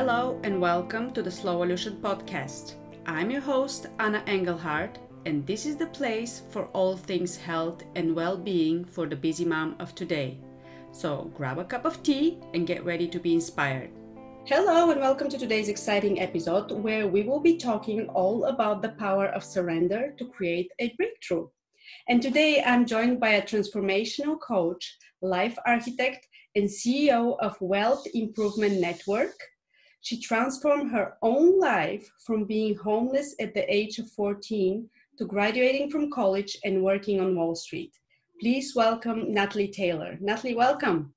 Hello and welcome to the Slowolution podcast. I'm your host, Anna Engelhardt, and this is the place for all things health and well being for the busy mom of today. So grab a cup of tea and get ready to be inspired. Hello, and welcome to today's exciting episode where we will be talking all about the power of surrender to create a breakthrough. And today I'm joined by a transformational coach, life architect, and CEO of Wealth Improvement Network, she transformed her own life from being homeless at the age of 14 to graduating from college and working on Wall Street. Please welcome Natalie Taylor. Natalie, welcome.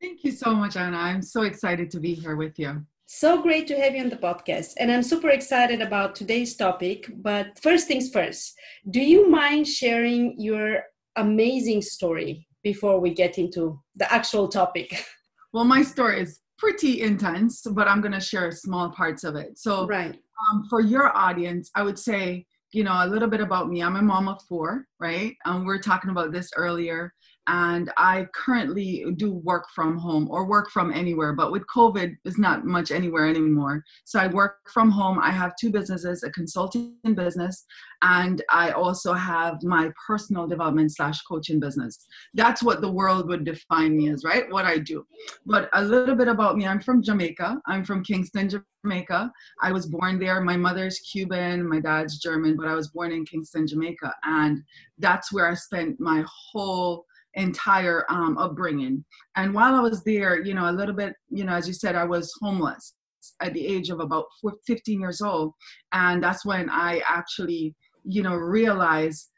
Thank you so much, Anna. I'm so excited to be here with you. So great to have you on the podcast. And I'm super excited about today's topic. But first things first, do you mind sharing your amazing story before we get into the actual topic? Well, my story is pretty intense, but I'm going to share small parts of it. So, right. Um, for your audience, I would say, you know, a little bit about me. I'm a mom of four, right? Um, we are talking about this earlier and I currently do work from home or work from anywhere. But with COVID, it's not much anywhere anymore. So I work from home. I have two businesses: a consulting business, and I also have my personal development slash coaching business. That's what the world would define me as, right? What I do. But a little bit about me: I'm from Jamaica. I'm from Kingston, Jamaica. I was born there. My mother's Cuban, my dad's German, but I was born in Kingston, Jamaica, and that's where I spent my whole entire um, upbringing. And while I was there, you know, a little bit, you know, as you said, I was homeless at the age of about 15 years old. And that's when I actually, you know, realized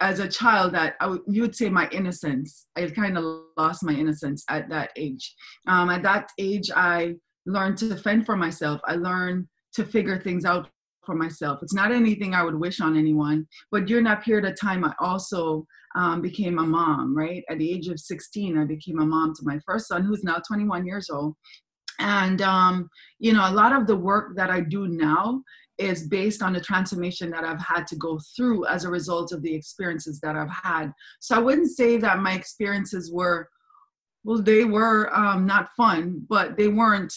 as a child that I w- you would say my innocence. I kind of lost my innocence at that age. Um, at that age, I learned to fend for myself. I learned to figure things out for myself. It's not anything I would wish on anyone, but during that period of time, I also um, became a mom, right? At the age of 16, I became a mom to my first son, who's now 21 years old. And, um, you know, a lot of the work that I do now is based on the transformation that I've had to go through as a result of the experiences that I've had. So I wouldn't say that my experiences were, well, they were um, not fun, but they weren't,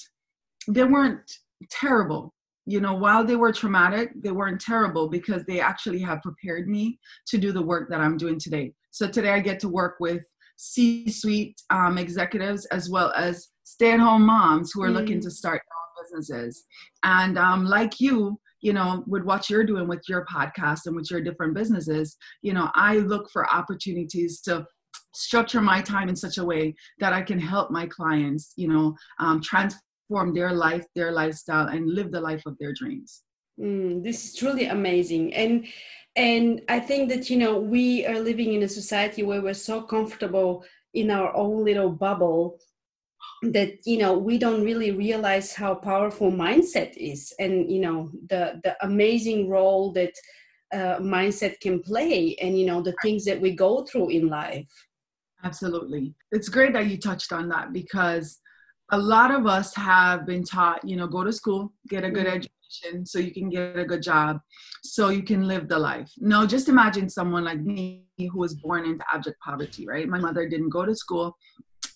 they weren't terrible you know, while they were traumatic, they weren't terrible because they actually have prepared me to do the work that I'm doing today. So today I get to work with C suite um, executives as well as stay at home moms who are mm. looking to start businesses. And um, like you, you know, with what you're doing with your podcast and with your different businesses, you know, I look for opportunities to structure my time in such a way that I can help my clients, you know, um, transform form their life, their lifestyle, and live the life of their dreams. Mm, this is truly amazing, and and I think that you know we are living in a society where we're so comfortable in our own little bubble that you know we don't really realize how powerful mindset is, and you know the the amazing role that uh, mindset can play, and you know the things that we go through in life. Absolutely, it's great that you touched on that because a lot of us have been taught, you know, go to school, get a good mm-hmm. education so you can get a good job, so you can live the life. No, just imagine someone like me who was born into abject poverty, right? My mother didn't go to school.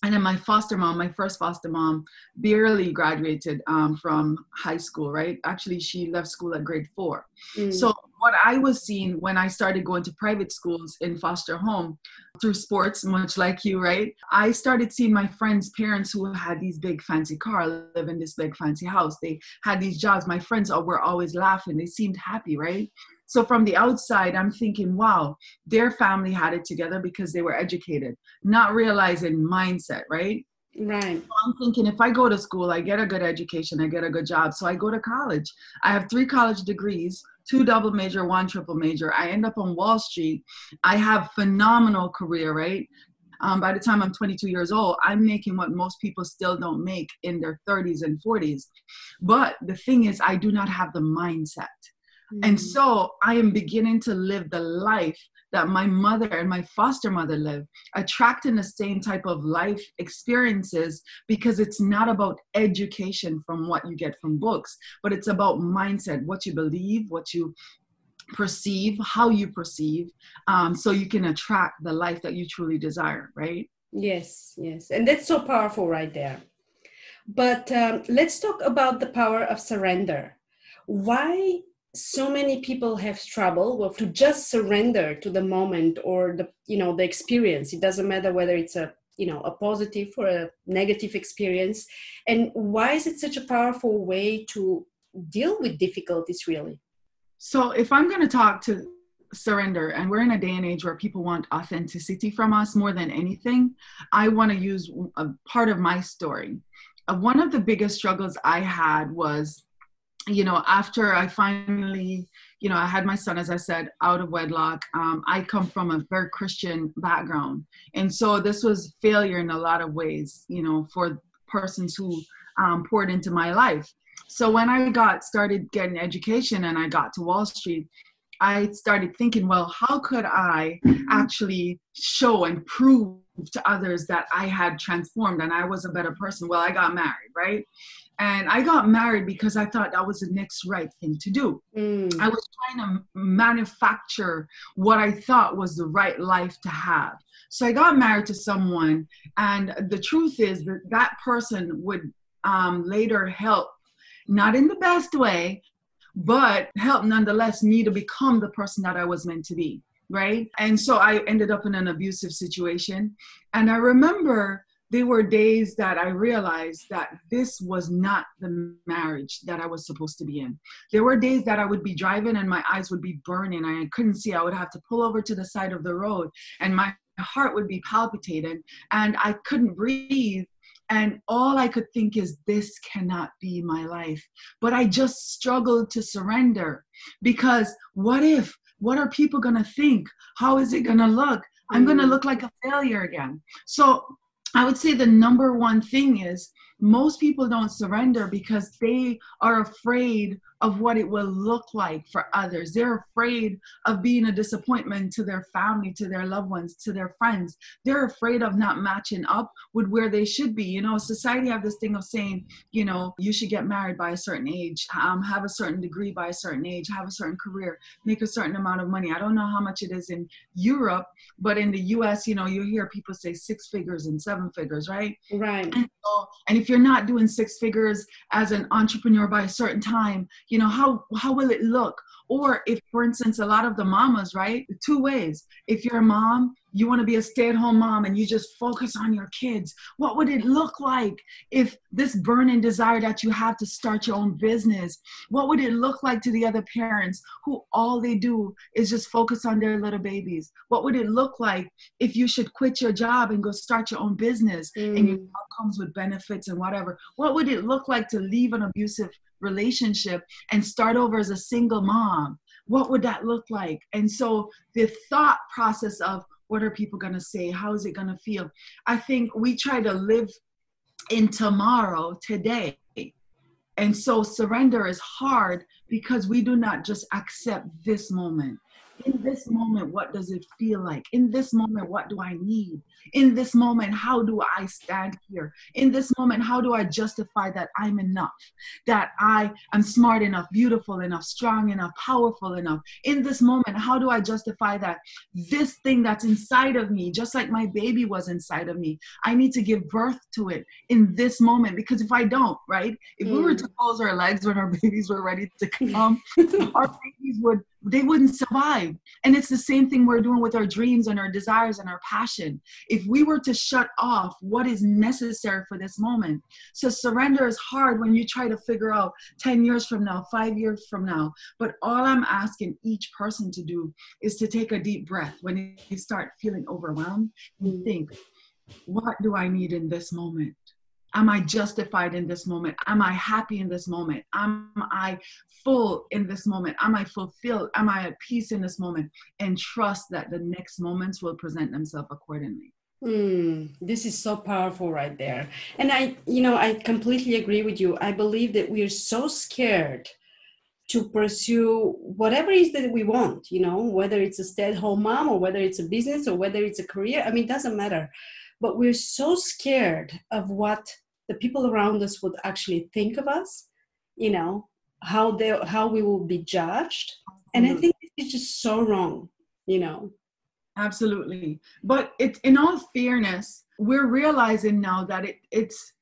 And then my foster mom, my first foster mom, barely graduated um, from high school, right? Actually, she left school at grade four. Mm. So what I was seeing when I started going to private schools in foster home through sports, much like you, right? I started seeing my friends' parents who had these big fancy cars, live in this big fancy house. They had these jobs. My friends were always laughing. They seemed happy, right? So from the outside, I'm thinking, wow, their family had it together because they were educated, not realizing mindset, right? Right. So I'm thinking if I go to school, I get a good education, I get a good job. So I go to college. I have three college degrees two double major, one triple major. I end up on Wall Street. I have phenomenal career, right? Um, by the time I'm 22 years old, I'm making what most people still don't make in their 30s and 40s. But the thing is, I do not have the mindset. Mm-hmm. And so I am beginning to live the life that my mother and my foster mother lived, attracting the same type of life experiences because it's not about education from what you get from books, but it's about mindset, what you believe, what you perceive, how you perceive, um, so you can attract the life that you truly desire, right? Yes, yes. And that's so powerful right there. But um, let's talk about the power of surrender. Why so many people have trouble with to just surrender to the moment or the you know the experience. It doesn't matter whether it's a you know a positive or a negative experience. And why is it such a powerful way to deal with difficulties really? So if i'm going to talk to surrender and we're in a day and age where people want authenticity from us more than anything i want to use a part of my story. Uh, one of the biggest struggles i had was you know, after I finally, you know, I had my son, as I said, out of wedlock. Um, I come from a very Christian background, and so this was failure in a lot of ways, you know, for persons who um, poured into my life. So when I got started getting education and I got to Wall Street, I started thinking, well, how could I actually show and prove to others that I had transformed and I was a better person? Well, I got married, right? And I got married because I thought that was the next right thing to do. Mm. I was trying to manufacture what I thought was the right life to have. So I got married to someone, and the truth is that that person would um, later help, not in the best way, but help nonetheless me to become the person that I was meant to be. Right. And so I ended up in an abusive situation. And I remember there were days that I realized that this was not the marriage that I was supposed to be in. There were days that I would be driving and my eyes would be burning. I couldn't see. I would have to pull over to the side of the road and my heart would be palpitating and I couldn't breathe. And all I could think is, this cannot be my life. But I just struggled to surrender because what if? What are people going to think? How is it going to look? I'm going to mm. look like a failure again. So I would say the number one thing is most people don't surrender because they are afraid of what it will look like for others. They're afraid of being a disappointment to their family, to their loved ones, to their friends. They're afraid of not matching up with where they should be. You know, society have this thing of saying, you know, you should get married by a certain age, um, have a certain degree by a certain age, have a certain career, make a certain amount of money. I don't know how much it is in Europe, but in the US, you know, you hear people say six figures and seven figures, right? Right. And, so, and if you're not doing six figures as an entrepreneur by a certain time, you know how how will it look or if for instance a lot of the mamas right? Two ways. If you're a mom you want to be a stay-at-home mom and you just focus on your kids. What would it look like if this burning desire that you have to start your own business what would it look like to the other parents who all they do is just focus on their little babies? What would it look like if you should quit your job and go start your own business mm. and it comes with benefits and whatever? What would it look like to leave an abusive relationship and start over as a single mom what would that look like and so the thought process of what are people going to say? How is it going to feel? I think we try to live in tomorrow, today. And so surrender is hard because we do not just accept this moment in this moment, what does it feel like? In this moment, what do I need? In this moment, how do I stand here? In this moment, how do I justify that I'm enough? That I am smart enough, beautiful enough, strong enough, powerful enough? In this moment, how do I justify that this thing that's inside of me, just like my baby was inside of me, I need to give birth to it in this moment? Because if I don't, right? If mm. we were to mm. close our legs when our babies were ready to come, our babies would they wouldn't survive. And it's the same thing we're doing with our dreams and our desires and our passion. If we were to shut off what is necessary for this moment. So surrender is hard when you try to figure out 10 years from now, five years from now. But all I'm asking each person to do is to take a deep breath when you start feeling overwhelmed and mm. think, what do I need in this moment? Am I justified in this moment? Am I happy in this moment? Am I full in this moment? Am I fulfilled? Am I at peace in this moment? And trust that the next moments will present themselves accordingly. Mm, this is so powerful right there. And I, you know, I completely agree with you. I believe that we are so scared to pursue whatever it is that we want, you know, whether it's a stay at home mom or whether it's a business or whether it's a career. I mean, it doesn't matter but we're so scared of what the people around us would actually think of us you know how they how we will be judged. And i mm-hmm. think it's just so wrong you know. Absolutely. But it's in all fairness we're realizing now that it, it's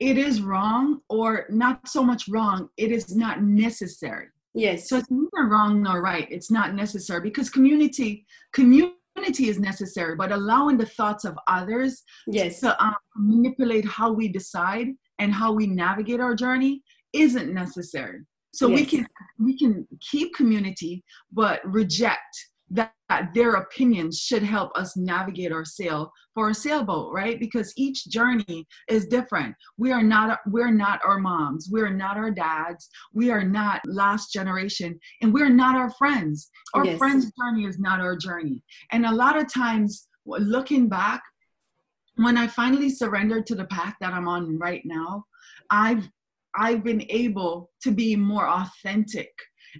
it is wrong or not so much wrong it is not necessary. Yes. So it's neither wrong nor right. It's not necessary because community community is necessary but allowing the thoughts of others yes to um, manipulate how we decide and how we navigate our journey isn't necessary so Yes. we can we can keep community but reject that, that their opinions should help us navigate our sail for a sailboat right? Because each journey is different. We are not we're not our moms. We're not our dads. We are not last generation. And we're not our friends. Our Yes. friends journey is not our journey. And a lot of times looking back when i finally surrendered to the path that i'm on right now i've i've been able to be more authentic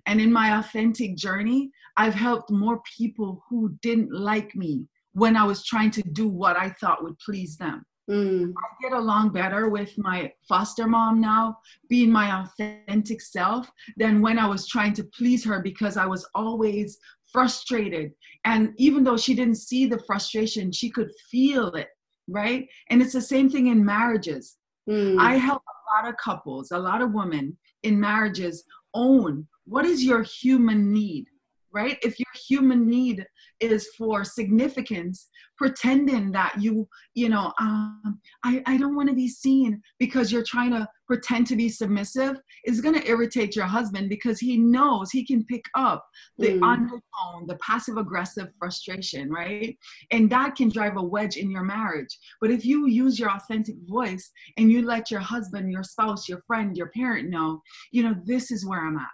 and in my authentic journey i've helped more people who didn't like me when i was trying to do what i thought would please them Mm. I get along better with my foster mom now, being my authentic self, than when I was trying to please her because I was always frustrated. And even though she didn't see the frustration, she could feel it, right? And it's the same thing in marriages. Mm. I help a lot of couples, a lot of women in marriages own what is your human need, right? If your human need is for significance, pretending that you, you know, um, I, I don't want to be seen because you're trying to pretend to be submissive is going to irritate your husband because he knows he can pick up the Mm. undertone, the passive aggressive frustration, right? And that can drive a wedge in your marriage. But if you use your authentic voice and you let your husband, your spouse, your friend, your parent know, you know, this is where I'm at.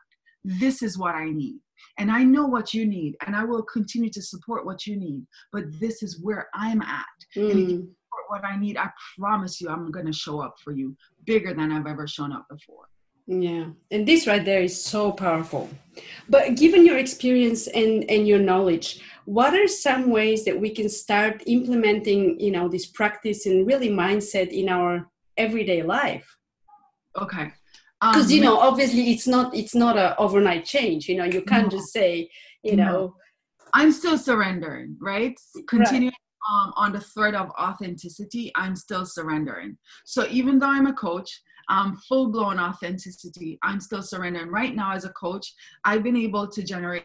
This is what I need. And I know what you need, and I will continue to support what you need. But this is where I'm at. And if you Mm. support what I need, I promise you, I'm going to show up for you bigger than I've ever shown up before. Yeah, and this right there is so powerful. But given your experience and, and your knowledge, what are some ways that we can start implementing, you know, this practice and really mindset in our everyday life? Okay. Because Um, you know, obviously, it's not it's not a overnight change. You know, you can't No. just say, you No. know, I'm still surrendering, right? Continuing um, on the thread of authenticity, I'm still surrendering. So even though I'm a coach, um, full blown authenticity, I'm still surrendering. Right now, as a coach, I've been able to generate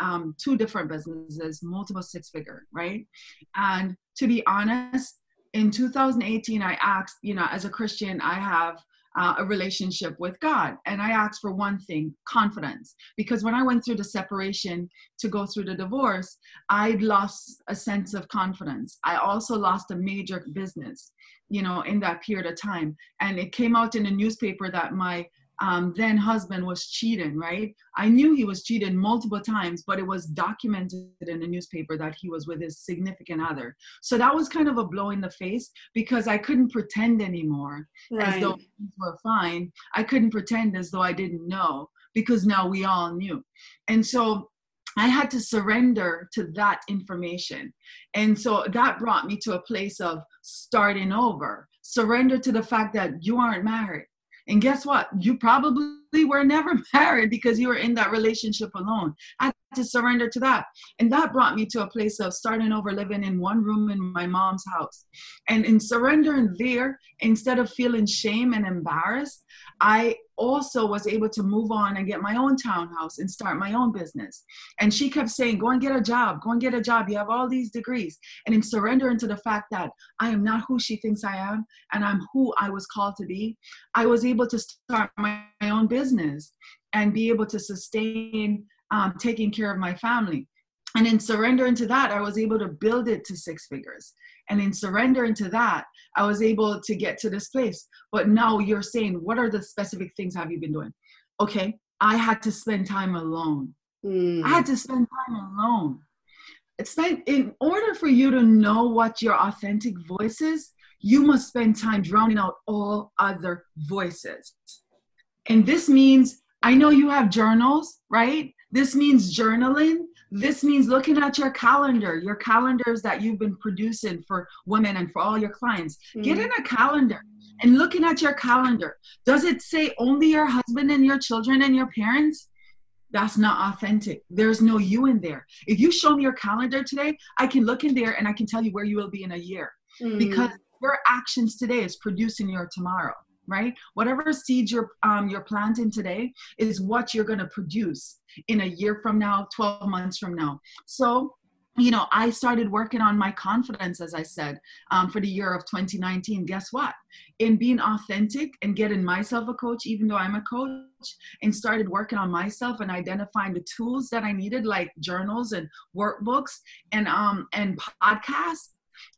um, two different businesses, multiple six figure, right? And to be honest, in 2018, I asked, you know, as a Christian, I have uh, a relationship with God. And I asked for one thing confidence. Because when I went through the separation to go through the divorce, I'd lost a sense of confidence. I also lost a major business, you know, in that period of time. And it came out in the newspaper that my um, then husband was cheating, right? I knew he was cheating multiple times, but it was documented in the newspaper that he was with his significant other. So that was kind of a blow in the face because I couldn't pretend anymore as though things were fine. I couldn't pretend as though I didn't know because now we all knew. And so I had to surrender to that information. And so that brought me to a place of starting over, surrender to the fact that you aren't married. And guess what? You probably were never married because you were in that relationship alone. I to surrender to that. And that brought me to a place of starting over living in one room in my mom's house. And in surrendering there, instead of feeling shame and embarrassed, I also was able to move on and get my own townhouse and start my own business. And she kept saying, Go and get a job, go and get a job. You have all these degrees. And in surrendering to the fact that I am not who she thinks I am and I'm who I was called to be, I was able to start my, own business and be able to sustain um, taking care of my family. And in surrendering to that, I was able to build it to six figures. And in surrendering to that, I was able to get to this place. But now you're saying, what are the specific things have you been doing? Okay, I had to spend time alone. Mm. I had to spend time alone. It's like in order for you to know what your authentic voice is, you must spend time drowning out all other voices. And this means, I know you have journals, right? This means journaling. This means looking at your calendar, your calendars that you've been producing for women and for all your clients. Get Mm. in a calendar and looking at your calendar. Does it say only your husband and your children and your parents? That's not authentic. There's no you in there. If you show me your calendar today, I can look in there and I can tell you where you will be in a year Mm. because your actions today is producing your tomorrow right? Whatever seeds you're um, you're planting today is what you're going to produce in a year from now, 12 months from now. So you know, I started working on my confidence, as I said, um, for the year of 2019. Guess what? In being authentic and getting myself a coach, even though I'm a coach, and started working on myself and identifying the tools that I needed, like journals and workbooks and um and podcasts.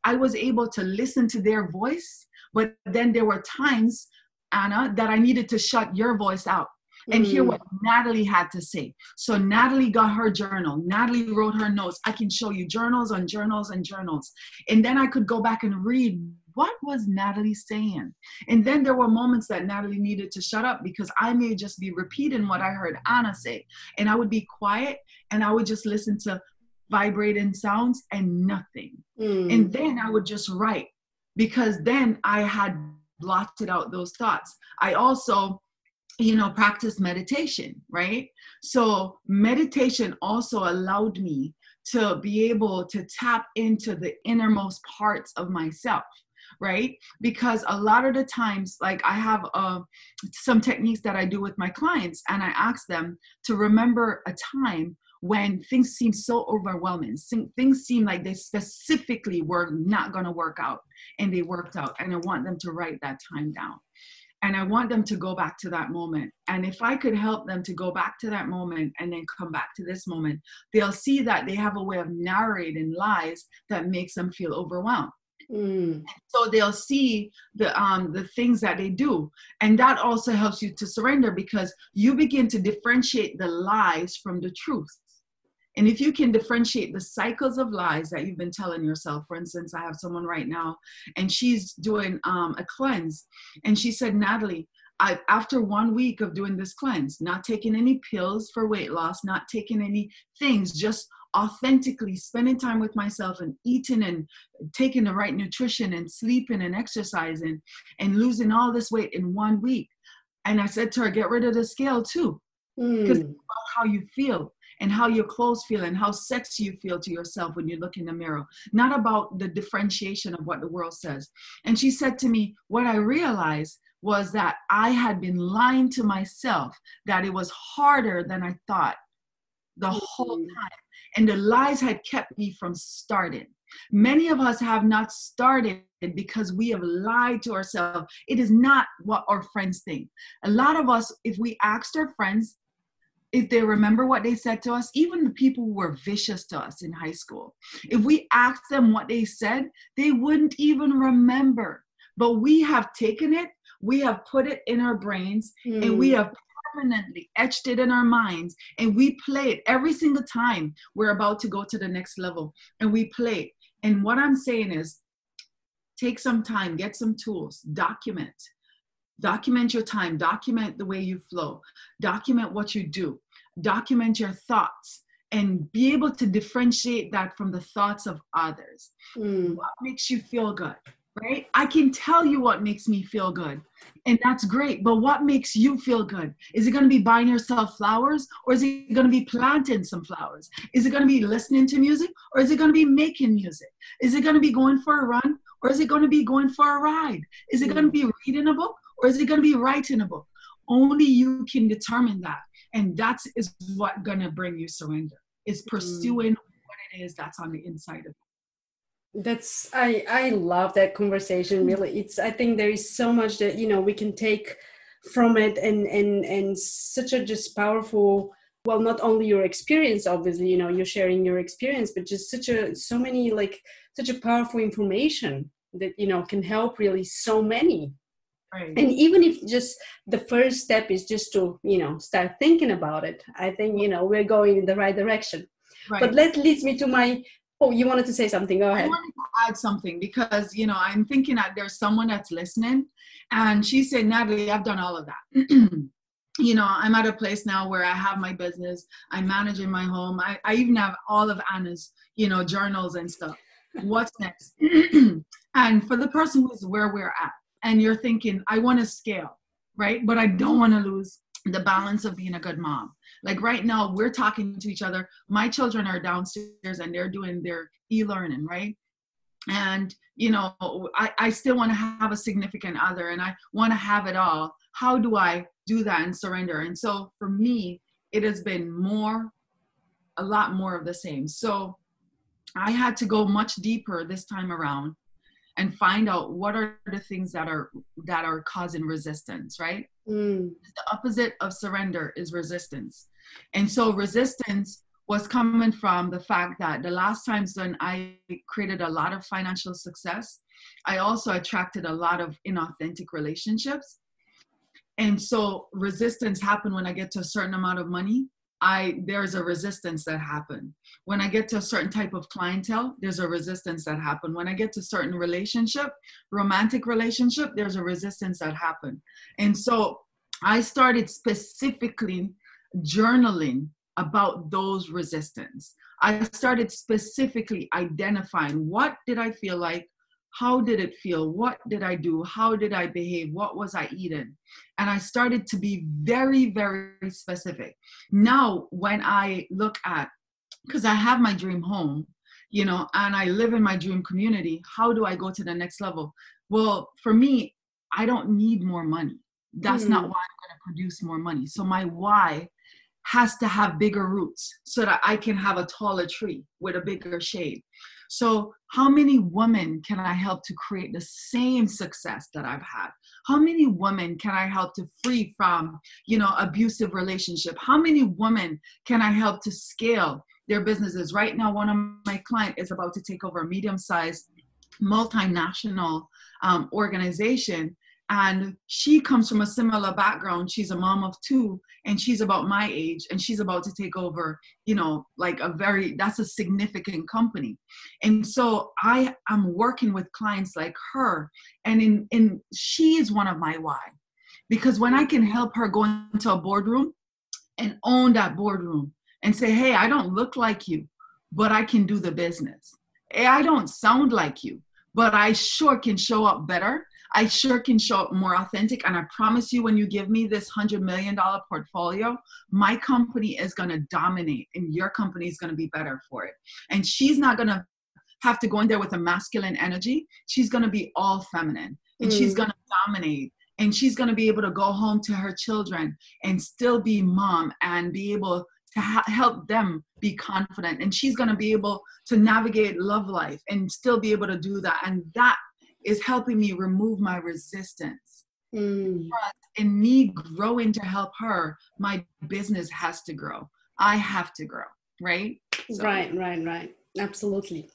I was able to listen to their voice, but then there were times, Anna, that I needed to shut your voice out and hear what mm. Natalie had to say. So Natalie got her journal. Natalie wrote her notes. I can show you journals on journals and journals. And then I could go back and read what was Natalie saying? And then there were moments that Natalie needed to shut up because I may just be repeating what I heard Anna say. And I would be quiet and I would just listen to vibrating sounds and nothing. Mm. And then I would just write because then I had blotted out those thoughts. I also you know practice meditation right so meditation also allowed me to be able to tap into the innermost parts of myself right because a lot of the times like i have uh, some techniques that i do with my clients and i ask them to remember a time when things seem so overwhelming things seem like they specifically were not going to work out and they worked out and i want them to write that time down and I want them to go back to that moment. And if I could help them to go back to that moment and then come back to this moment, they'll see that they have a way of narrating lies that makes them feel overwhelmed. Mm. So they'll see the um, the things that they do, and that also helps you to surrender because you begin to differentiate the lies from the truth. And if you can differentiate the cycles of lies that you've been telling yourself, for instance, I have someone right now and she's doing um, a cleanse. And she said, Natalie, I, after one week of doing this cleanse, not taking any pills for weight loss, not taking any things, just authentically spending time with myself and eating and taking the right nutrition and sleeping and exercising and losing all this weight in one week. And I said to her, get rid of the scale too. Because mm. about how you feel and how your clothes feel and how sexy you feel to yourself when you look in the mirror, not about the differentiation of what the world says. And she said to me, What I realized was that I had been lying to myself that it was harder than I thought the whole mm. time. And the lies had kept me from starting. Many of us have not started because we have lied to ourselves. It is not what our friends think. A lot of us, if we asked our friends, if they remember what they said to us, even the people who were vicious to us in high school, if we asked them what they said, they wouldn't even remember. But we have taken it, we have put it in our brains, mm. and we hmm. have permanently etched it in our minds, and we play it every single time we're about to go to the next level, and we play it. And what I'm saying is, take some time, get some tools, document Document your time, document the way you flow, document what you do, document your thoughts, and be able to differentiate that from the thoughts of others. Mm. What makes you feel good, right? I can tell you what makes me feel good, and that's great, but what makes you feel good? Is it going to be buying yourself flowers, or is it going to be planting some flowers? Is it going to be listening to music, or is it going to be making music? Is it going to be going for a run, or is it going to be going for a ride? Is it going to be reading a book, or is it going to be writing a book? Only you can determine that. And that is what going to bring you surrender, is mm-hmm. pursuing mm. what it is that's on the inside of you. That's I I love that conversation really. It's I think there is so much that you know we can take from it and and and such a just powerful well not only your experience obviously you know you're sharing your experience but just such a so many like such a powerful information that you know can help really so many Right. And even if just the first step is just to, you know, start thinking about it, I think, you know, we're going in the right direction. Right. But that leads me to my Oh, you wanted to say something. Go ahead. I wanted to add something because, you know, I'm thinking that there's someone that's listening and she said, Natalie, I've done all of that. you know, I'm at a place now where I have my business, I'm managing my home. I, I even have all of Anna's, you know, journals and stuff. What's next? and for the person who's where we're at, and you're thinking, I want to scale, right? But I don't mm-hmm. want to lose the balance of being a good mom. Like right now, we're talking to each other. My children are downstairs and they're doing their e learning, right? and you know i, I still want to have a significant other and i want to have it all how do i do that and surrender and so for me it has been more a lot more of the same so i had to go much deeper this time around and find out what are the things that are that are causing resistance right mm. the opposite of surrender is resistance and so resistance was coming from the fact that the last times when I created a lot of financial success, I also attracted a lot of inauthentic relationships. And so resistance happened when I get to a certain amount of money. I there's a resistance that happen. When I get to a certain type of clientele, there's a resistance that happen. When I get to certain relationship, romantic relationship, there's a resistance that happen. And so I started specifically journaling about those resistance. I started specifically identifying what did I feel like, how did it feel, what did I do, how did I behave, what was I eating, and I started to be very very specific. Now when I look at because I have my dream home, you know, and I live in my dream community, how do I go to the next level? Well, for me, I don't need more money. That's mm. not why I'm going to produce more money. So my why has to have bigger roots so that I can have a taller tree with a bigger shade. So, how many women can I help to create the same success that I've had? How many women can I help to free from, you know, abusive relationship? How many women can I help to scale their businesses? Right now, one of my client is about to take over a medium-sized multinational um, organization and she comes from a similar background. She's a mom of two and she's about my age and she's about to take over you know like a very that's a significant company. And so i am working with clients like her and in in she is one of my why. Because when i can help her go into a boardroom and own that boardroom and say hey i don't look like you but i can do the business. Hey, i don't sound like you but i sure can show up better I sure can show up more authentic. And I promise you, when you give me this $100 million portfolio, my company is going to dominate and your company is going to be better for it. And she's not going to have to go in there with a masculine energy. She's going to be all feminine and mm. she's going to dominate and she's going to be able to go home to her children and still be mom and be able to ha- help them be confident and she's going to be able to navigate love life and still be able to do that and that is helping me remove my resistance. Mm. In me growing to help her, my business has to grow. I have to grow, right? So. Right, right, right. Absolutely.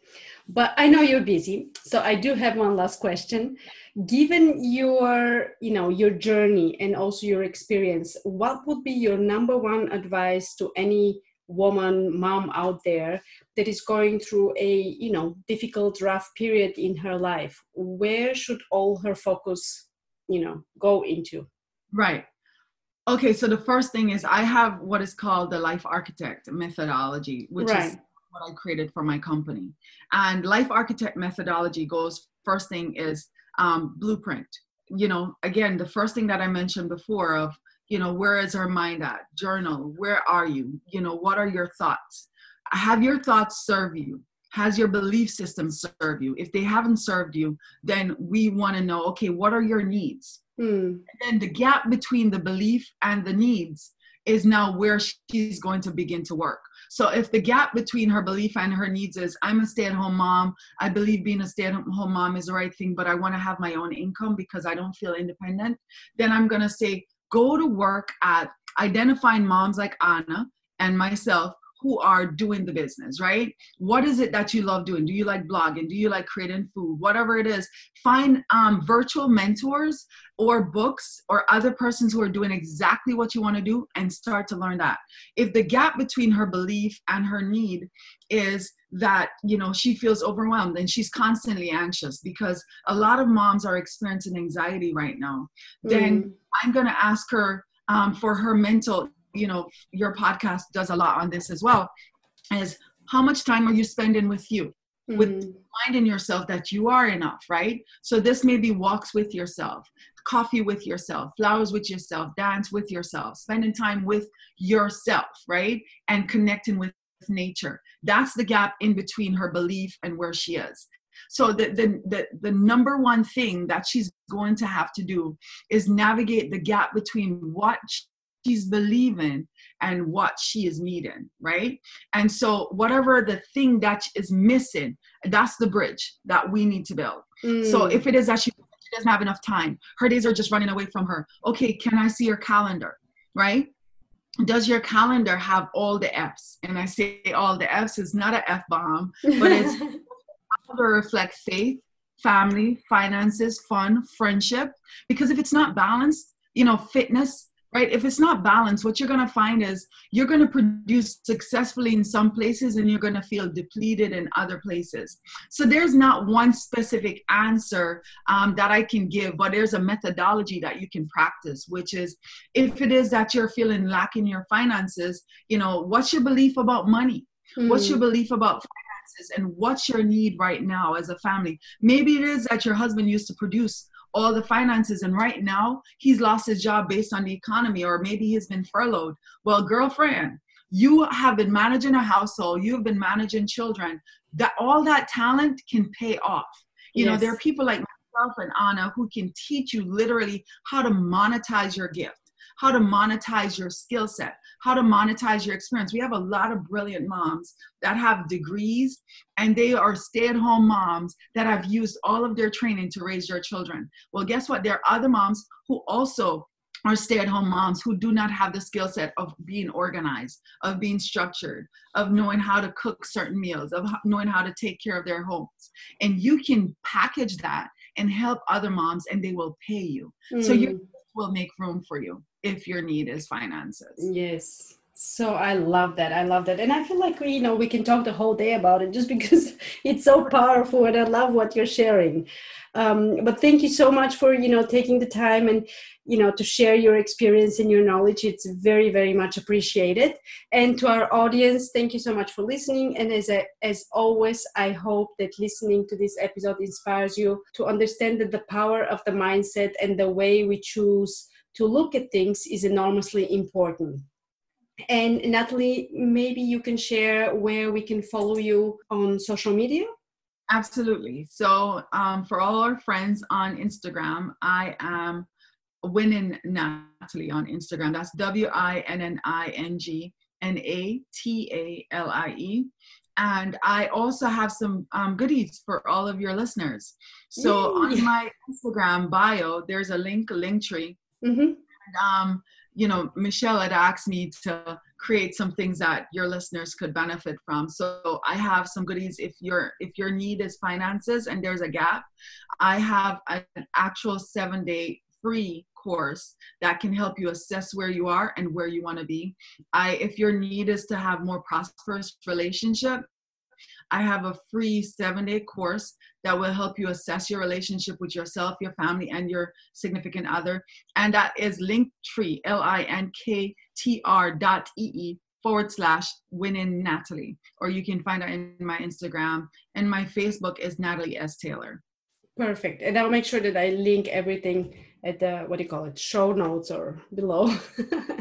But I know you're busy, so I do have one last question. Given your, you know, your journey and also your experience, what would be your number one advice to any woman mom out there that is going through a you know difficult rough period in her life where should all her focus you know go into? Right. Okay so the first thing is i have what is called the life architect methodology which right. is what i created for my company. And life architect methodology goes first thing is um, blueprint. You know again the first thing that i mentioned before of you know where is our mind at? Journal where are you? You know what are your thoughts have your thoughts serve you? Has your belief system serve you? If they haven't served you then we want to know okay what are your needs? Hmm. and then the gap between the belief and the needs is now where she's going to begin to work. So if the gap between her belief and her needs is i'm a stay-at-home mom. I believe being a stay-at-home mom is the right thing but i want to have my own income because i don't feel independent then i'm going to say go to work at identifying moms like Anna and myself who are doing the business, right? What is it that you love doing? Do you like blogging? Do you like creating food? Whatever it is, find um, virtual mentors or books or other persons who are doing exactly what you want to do and start to learn that. If the gap between her belief and her need is that you know she feels overwhelmed and she's constantly anxious because a lot of moms are experiencing anxiety right now mm. then i'm going to ask her um, for her mental you know your podcast does a lot on this as well is how much time are you spending with you? Mm. with reminding yourself that you are enough right? So this may be walks with yourself coffee with yourself flowers with yourself dance with yourself spending time with yourself right? And connecting with nature. That's the gap in between her belief and where she is. So the, the the the number one thing that she's going to have to do is navigate the gap between what she's believing and what she is needing, right? And so whatever the thing that is missing, that's the bridge that we need to build. Mm. So if it is that she she doesn't have enough time. Her days are just running away from her. Okay, can I see your calendar? Right? Does your calendar have all the F's? And I say all the F's is not an F bomb, but it's to reflect faith, family, finances, fun, friendship. Because if it's not balanced, you know, fitness, right? If it's not balanced, what you're going to find is you're going to produce successfully in some places and you're going to feel depleted in other places. So there's not one specific answer um, that I can give, but there's a methodology that you can practice, which is if it is that you're feeling lacking in your finances, you know, what's your belief about money? Mm. What's your hmm. belief about finances? And what's your need right now as a family? Maybe it is that your husband used to produce all the finances and right now he's lost his job based on the economy or maybe he's been furloughed well girlfriend you have been managing a household you've been managing children that all that talent can pay off you yes. know there are people like myself and anna who can teach you literally how to monetize your gift how to monetize your skill set, how to monetize your experience. We have a lot of brilliant moms that have degrees and they are stay at home moms that have used all of their training to raise their children. Well, guess what? There are other moms who also are stay at home moms who do not have the skill set of being organized, of being structured, of knowing how to cook certain meals, of knowing how to take care of their homes. And you can package that and help other moms and they will pay you. Mm. So you will make room for you if your need is finances. Yes. So I love that. I love that. And I feel like we, you know, we can talk the whole day about it just because it's so powerful and I love what you're sharing. Um, but thank you so much for, you know, taking the time and, you know, to share your experience and your knowledge. It's very, very much appreciated. And to our audience, thank you so much for listening. And as, a, as always, I hope that listening to this episode inspires you to understand that the power of the mindset and the way we choose to look at things is enormously important. And Natalie, maybe you can share where we can follow you on social media? Absolutely. So, um, for all our friends on Instagram, I am Winning Natalie on Instagram. That's W I N N I N G N A T A L I E. And I also have some um, goodies for all of your listeners. So, Yay. on my Instagram bio, there's a link, a link tree Mm-hmm. And, um, you know, Michelle had asked me to create some things that your listeners could benefit from. So I have some goodies. If your if your need is finances and there's a gap, I have an actual seven day free course that can help you assess where you are and where you want to be. I if your need is to have more prosperous relationship, I have a free seven day course that will help you assess your relationship with yourself, your family, and your significant other. And that is linktree, L I N K T R dot E forward slash winning Natalie. Or you can find it in my Instagram. And my Facebook is Natalie S. Taylor. Perfect. And I'll make sure that I link everything at the what do you call it show notes or below.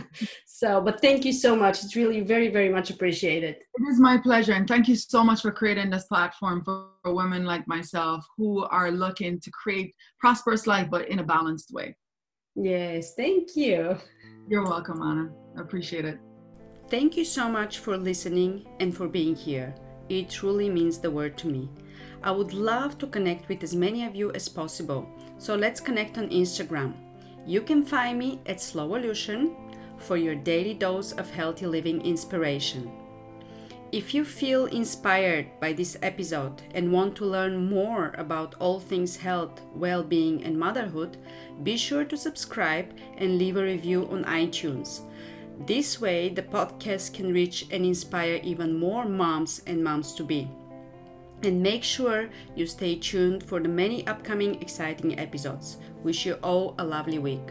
So but thank you so much. It's really very very much appreciated. It is my pleasure. And thank you so much for creating this platform for, for women like myself who are looking to create prosperous life but in a balanced way. Yes thank you. You're welcome anna. I appreciate it. Thank you so much for listening and for being here it truly means the word to me I would love to connect with as many of you as possible so let's connect on Instagram. You can find me at Slowolution for your daily dose of healthy living inspiration. If you feel inspired by this episode and want to learn more about all things health, well being, and motherhood, be sure to subscribe and leave a review on iTunes. This way, the podcast can reach and inspire even more moms and moms to be and make sure you stay tuned for the many upcoming exciting episodes. Wish you all a lovely week.